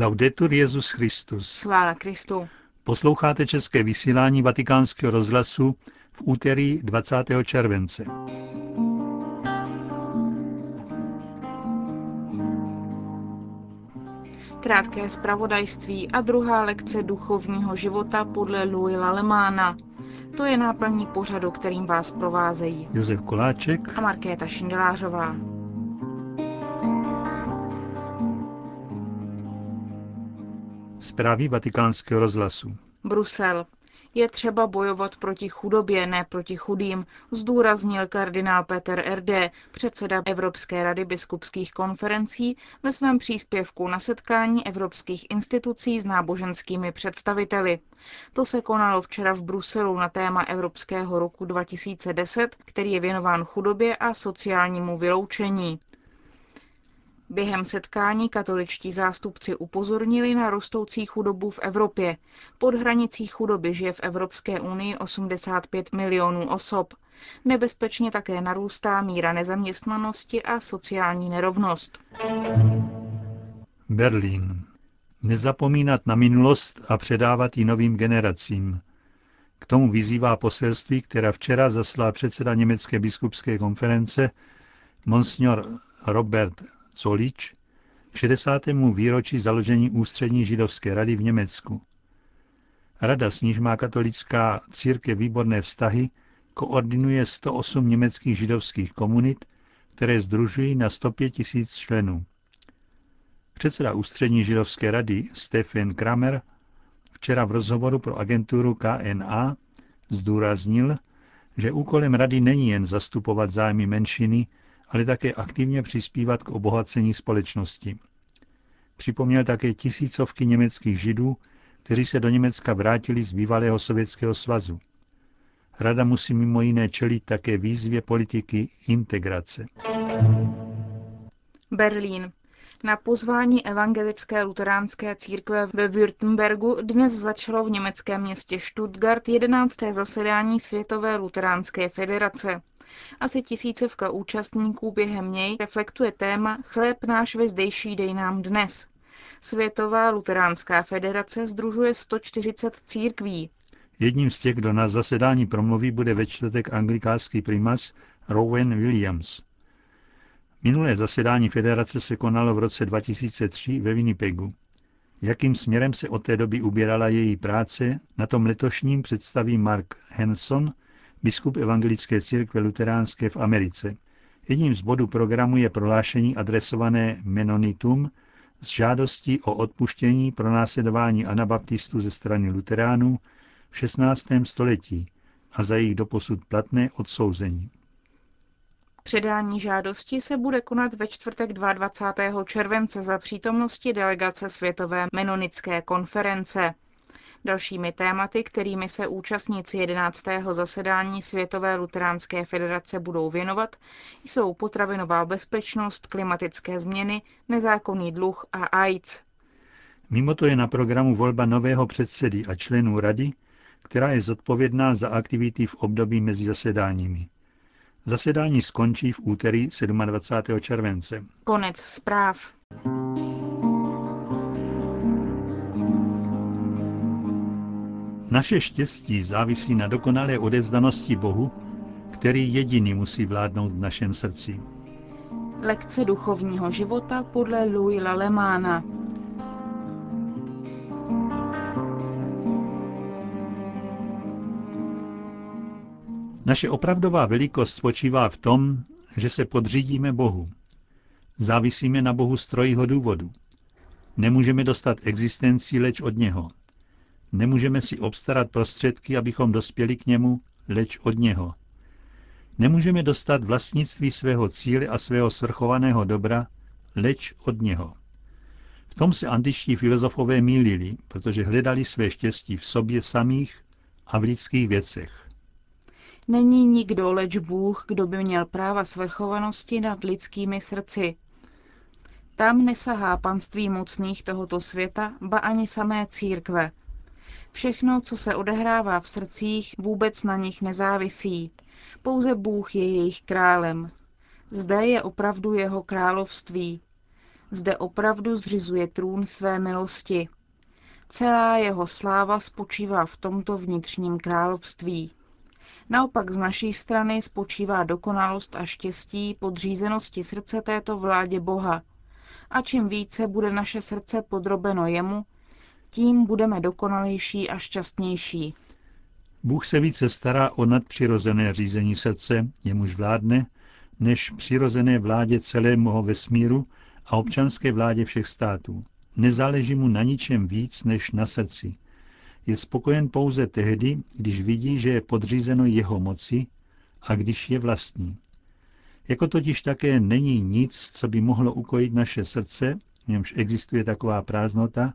Laudetur Jezus Christus. Chvála Kristu. Posloucháte české vysílání Vatikánského rozhlasu v úterý 20. července. Krátké zpravodajství a druhá lekce duchovního života podle Louis Lalemána. To je náplní pořadu, kterým vás provázejí Josef Koláček a Markéta Šindelářová. Zprávy vatikánského rozhlasu. Brusel. Je třeba bojovat proti chudobě, ne proti chudým, zdůraznil kardinál Peter R.D., předseda Evropské rady biskupských konferencí, ve svém příspěvku na setkání evropských institucí s náboženskými představiteli. To se konalo včera v Bruselu na téma Evropského roku 2010, který je věnován chudobě a sociálnímu vyloučení. Během setkání katoličtí zástupci upozornili na rostoucí chudobu v Evropě. Pod hranicí chudoby žije v Evropské unii 85 milionů osob. Nebezpečně také narůstá míra nezaměstnanosti a sociální nerovnost. Berlín. Nezapomínat na minulost a předávat ji novým generacím. K tomu vyzývá poselství, která včera zaslal předseda Německé biskupské konference Monsignor Robert Solič k 60. výročí založení Ústřední židovské rady v Německu. Rada, s níž má katolická církev výborné vztahy, koordinuje 108 německých židovských komunit, které združují na 105 tisíc členů. Předseda Ústřední židovské rady Stephen Kramer včera v rozhovoru pro agenturu KNA zdůraznil, že úkolem rady není jen zastupovat zájmy menšiny, ale také aktivně přispívat k obohacení společnosti. Připomněl také tisícovky německých židů, kteří se do Německa vrátili z bývalého Sovětského svazu. Rada musí mimo jiné čelit také výzvě politiky integrace. Berlín. Na pozvání evangelické luteránské církve ve Württembergu dnes začalo v německém městě Stuttgart 11. zasedání Světové luteránské federace. Asi tisícovka účastníků během něj reflektuje téma Chléb náš ve zdejší dej nám dnes. Světová luteránská federace združuje 140 církví. Jedním z těch, kdo na zasedání promluví, bude ve čtvrtek anglikánský primas Rowan Williams. Minulé zasedání federace se konalo v roce 2003 ve Winnipegu. Jakým směrem se od té doby ubírala její práce, na tom letošním představí Mark Henson, biskup evangelické církve luteránské v Americe. Jedním z bodů programu je prohlášení adresované Menonitum s žádostí o odpuštění pro následování anabaptistů ze strany luteránů v 16. století a za jejich doposud platné odsouzení. Předání žádosti se bude konat ve čtvrtek 22. července za přítomnosti delegace Světové menonické konference. Dalšími tématy, kterými se účastníci 11. zasedání Světové luteránské federace budou věnovat, jsou potravinová bezpečnost, klimatické změny, nezákonný dluh a AIDS. Mimo to je na programu volba nového předsedy a členů rady, která je zodpovědná za aktivity v období mezi zasedáními. Zasedání skončí v úterý 27. července. Konec zpráv. Naše štěstí závisí na dokonalé odevzdanosti Bohu, který jediný musí vládnout v našem srdci. Lekce duchovního života podle Louis Lalemána. Naše opravdová velikost spočívá v tom, že se podřídíme Bohu. Závisíme na Bohu z trojího důvodu. Nemůžeme dostat existenci leč od něho. Nemůžeme si obstarat prostředky, abychom dospěli k němu, leč od něho. Nemůžeme dostat vlastnictví svého cíle a svého svrchovaného dobra, leč od něho. V tom se antičtí filozofové mýlili, protože hledali své štěstí v sobě samých a v lidských věcech. Není nikdo, leč Bůh, kdo by měl práva svrchovanosti nad lidskými srdci. Tam nesahá panství mocných tohoto světa, ba ani samé církve. Všechno, co se odehrává v srdcích, vůbec na nich nezávisí. Pouze Bůh je jejich králem. Zde je opravdu jeho království. Zde opravdu zřizuje trůn své milosti. Celá jeho sláva spočívá v tomto vnitřním království. Naopak z naší strany spočívá dokonalost a štěstí podřízenosti srdce této vládě Boha. A čím více bude naše srdce podrobeno jemu, tím budeme dokonalejší a šťastnější. Bůh se více stará o nadpřirozené řízení srdce, jemuž vládne, než přirozené vládě celého vesmíru a občanské vládě všech států. Nezáleží mu na ničem víc než na srdci. Je spokojen pouze tehdy, když vidí, že je podřízeno jeho moci a když je vlastní. Jako totiž také není nic, co by mohlo ukojit naše srdce, v němž existuje taková prázdnota,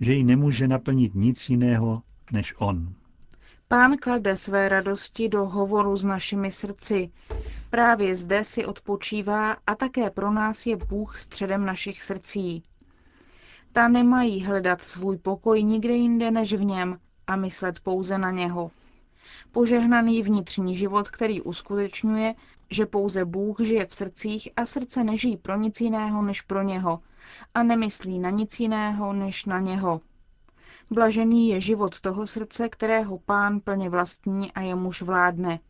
že ji nemůže naplnit nic jiného než on. Pán klade své radosti do hovoru s našimi srdci. Právě zde si odpočívá a také pro nás je Bůh středem našich srdcí. Ta nemají hledat svůj pokoj nikde jinde než v něm a myslet pouze na něho. Požehnaný vnitřní život, který uskutečňuje, že pouze Bůh žije v srdcích a srdce nežijí pro nic jiného než pro něho a nemyslí na nic jiného než na něho. Blažený je život toho srdce, kterého pán plně vlastní a jemuž vládne.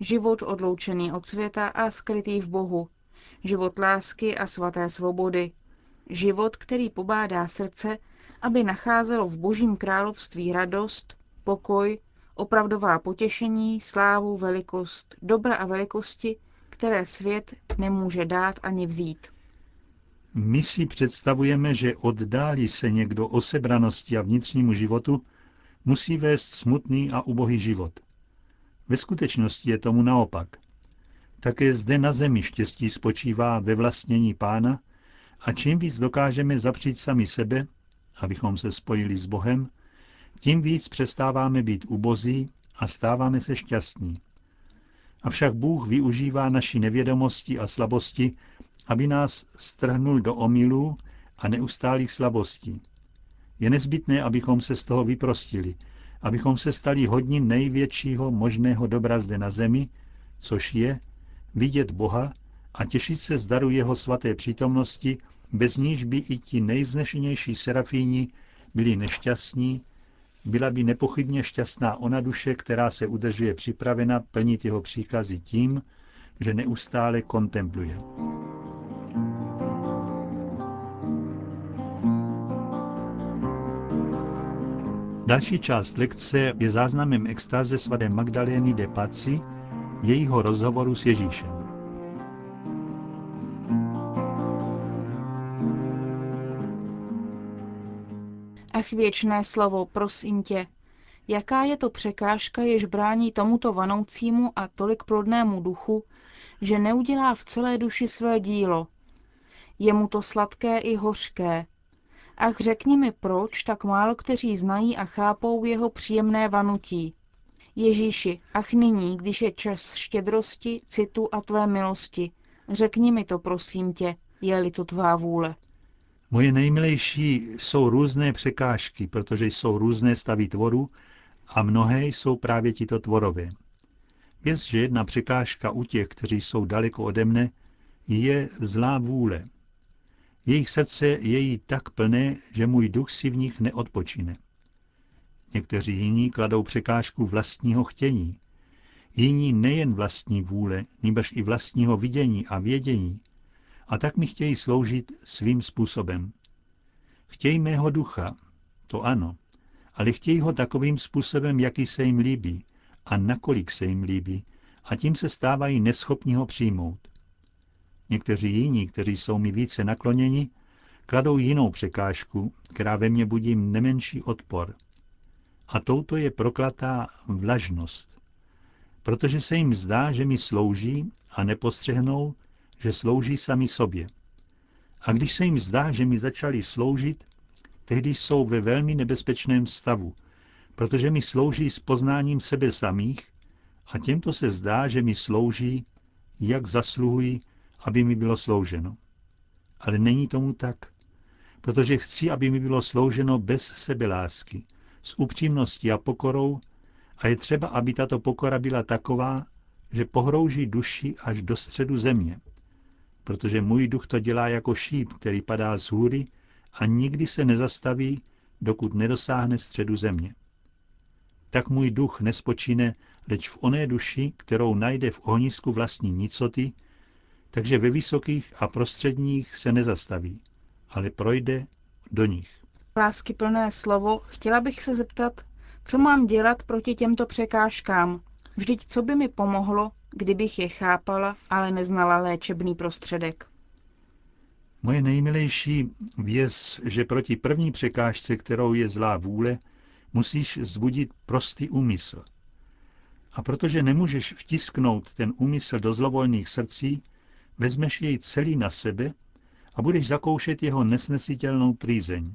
Život odloučený od světa a skrytý v Bohu. Život lásky a svaté svobody. Život, který pobádá srdce, aby nacházelo v Božím království radost, pokoj, opravdová potěšení, slávu, velikost, dobra a velikosti, které svět nemůže dát ani vzít. My si představujeme, že oddálí se někdo o sebranosti a vnitřnímu životu, musí vést smutný a ubohý život. Ve skutečnosti je tomu naopak. Také zde na zemi štěstí spočívá ve vlastnění pána a čím víc dokážeme zapřít sami sebe, abychom se spojili s Bohem, tím víc přestáváme být ubozí a stáváme se šťastní. Avšak Bůh využívá naší nevědomosti a slabosti aby nás strhnul do omylů a neustálých slabostí. Je nezbytné, abychom se z toho vyprostili, abychom se stali hodní největšího možného dobra zde na zemi, což je vidět Boha a těšit se z daru jeho svaté přítomnosti, bez níž by i ti nejvznešenější serafíni byli nešťastní, byla by nepochybně šťastná ona duše, která se udržuje připravena plnit jeho příkazy tím, že neustále kontempluje. Další část lekce je záznamem extáze svaté Magdalény de Paci, jejího rozhovoru s Ježíšem. Ach věčné slovo, prosím tě, jaká je to překážka, jež brání tomuto vanoucímu a tolik plodnému duchu, že neudělá v celé duši své dílo. Je mu to sladké i hořké, Ach, řekni mi, proč tak málo kteří znají a chápou jeho příjemné vanutí. Ježíši, ach nyní, když je čas štědrosti, citu a tvé milosti, řekni mi to, prosím tě, je-li to tvá vůle. Moje nejmilejší jsou různé překážky, protože jsou různé stavy tvoru a mnohé jsou právě tito tvorové. Věc, že jedna překážka u těch, kteří jsou daleko ode mne, je zlá vůle, jejich srdce je jí tak plné, že můj duch si v nich neodpočine. Někteří jiní kladou překážku vlastního chtění. Jiní nejen vlastní vůle, nýbrž i vlastního vidění a vědění. A tak mi chtějí sloužit svým způsobem. Chtějí mého ducha, to ano, ale chtějí ho takovým způsobem, jaký se jim líbí a nakolik se jim líbí, a tím se stávají neschopní ho přijmout. Někteří jiní, kteří jsou mi více nakloněni, kladou jinou překážku, která ve mně budí nemenší odpor. A touto je proklatá vlažnost. Protože se jim zdá, že mi slouží a nepostřehnou, že slouží sami sobě. A když se jim zdá, že mi začali sloužit, tehdy jsou ve velmi nebezpečném stavu, protože mi slouží s poznáním sebe samých a těmto se zdá, že mi slouží, jak zasluhují aby mi bylo slouženo. Ale není tomu tak, protože chci, aby mi bylo slouženo bez sebelásky, s upřímností a pokorou a je třeba, aby tato pokora byla taková, že pohrouží duši až do středu země. Protože můj duch to dělá jako šíp, který padá z hůry a nikdy se nezastaví, dokud nedosáhne středu země. Tak můj duch nespočíne, leč v oné duši, kterou najde v ohnisku vlastní nicoty, takže ve vysokých a prostředních se nezastaví, ale projde do nich. Lásky plné slovo, chtěla bych se zeptat, co mám dělat proti těmto překážkám? Vždyť co by mi pomohlo, kdybych je chápala, ale neznala léčebný prostředek? Moje nejmilejší věz, že proti první překážce, kterou je zlá vůle, musíš zbudit prostý úmysl. A protože nemůžeš vtisknout ten úmysl do zlovolných srdcí, vezmeš jej celý na sebe a budeš zakoušet jeho nesnesitelnou trýzeň.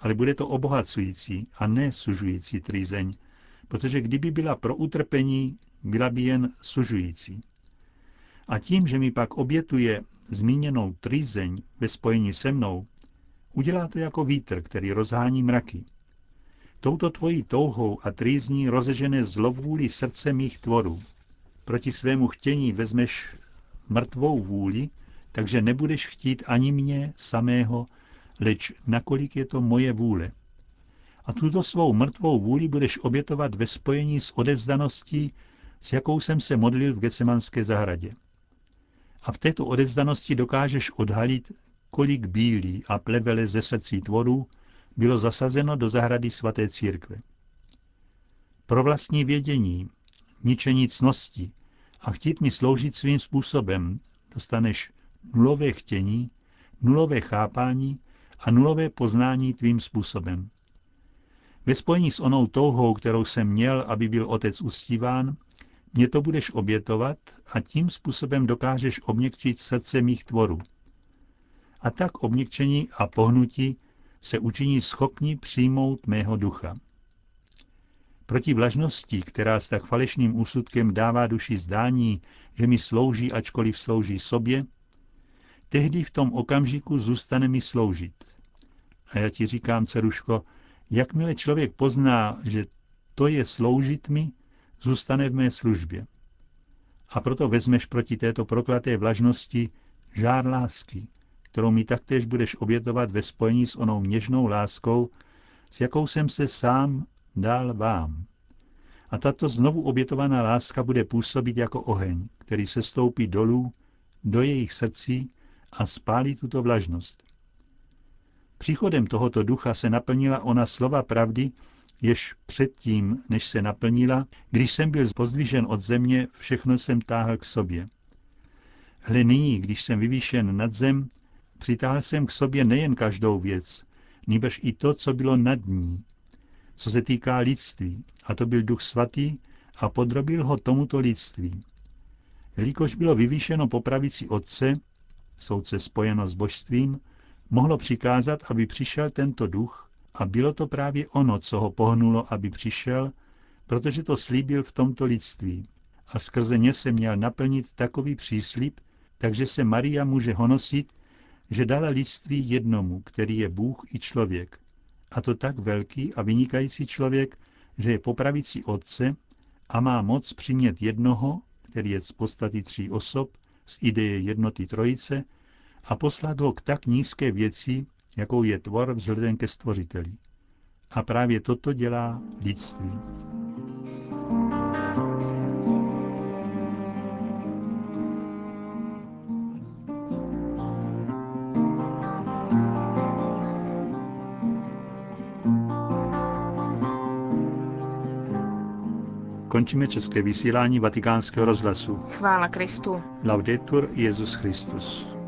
Ale bude to obohacující a ne sužující trýzeň, protože kdyby byla pro utrpení, byla by jen sužující. A tím, že mi pak obětuje zmíněnou trýzeň ve spojení se mnou, udělá to jako vítr, který rozhání mraky. Touto tvojí touhou a trýzní rozežené zlovůli srdce mých tvorů. Proti svému chtění vezmeš mrtvou vůli, takže nebudeš chtít ani mě samého, leč nakolik je to moje vůle. A tuto svou mrtvou vůli budeš obětovat ve spojení s odevzdaností, s jakou jsem se modlil v Gecemanské zahradě. A v této odevzdanosti dokážeš odhalit, kolik bílí a plebele ze srdcí tvorů bylo zasazeno do zahrady svaté církve. Pro vlastní vědění, ničení cnosti a chtít mi sloužit svým způsobem, dostaneš nulové chtění, nulové chápání a nulové poznání tvým způsobem. Ve spojení s onou touhou, kterou jsem měl, aby byl otec ustíván, mě to budeš obětovat a tím způsobem dokážeš obněkčit srdce mých tvorů. A tak obněkčení a pohnutí se učiní schopni přijmout mého ducha. Proti vlažnosti, která s tak falešným úsudkem dává duši zdání, že mi slouží, ačkoliv slouží sobě, tehdy v tom okamžiku zůstane mi sloužit. A já ti říkám, ceruško, jakmile člověk pozná, že to je sloužit mi, zůstane v mé službě. A proto vezmeš proti této proklaté vlažnosti žár lásky, kterou mi taktéž budeš obětovat ve spojení s onou něžnou láskou, s jakou jsem se sám dal vám. A tato znovu obětovaná láska bude působit jako oheň, který se stoupí dolů do jejich srdcí a spálí tuto vlažnost. Příchodem tohoto ducha se naplnila ona slova pravdy, jež předtím, než se naplnila, když jsem byl pozdvižen od země, všechno jsem táhl k sobě. Hle nyní, když jsem vyvýšen nad zem, přitáhl jsem k sobě nejen každou věc, nýbrž i to, co bylo nad ní, co se týká lidství, a to byl duch svatý a podrobil ho tomuto lidství. Jelikož bylo vyvýšeno po pravici otce, soudce spojeno s božstvím, mohlo přikázat, aby přišel tento duch a bylo to právě ono, co ho pohnulo, aby přišel, protože to slíbil v tomto lidství. A skrze ně se měl naplnit takový příslip, takže se Maria může honosit, že dala lidství jednomu, který je Bůh i člověk. A to tak velký a vynikající člověk, že je po pravici Otce a má moc přimět jednoho, který je z podstaty tří osob, z ideje jednoty trojice, a poslat ho k tak nízké věci, jakou je tvor vzhledem ke stvořiteli. A právě toto dělá lidství. Končíme české vysílání vatikánského rozhlasu. Chvála Kristu. Laudetur Jezus Christus.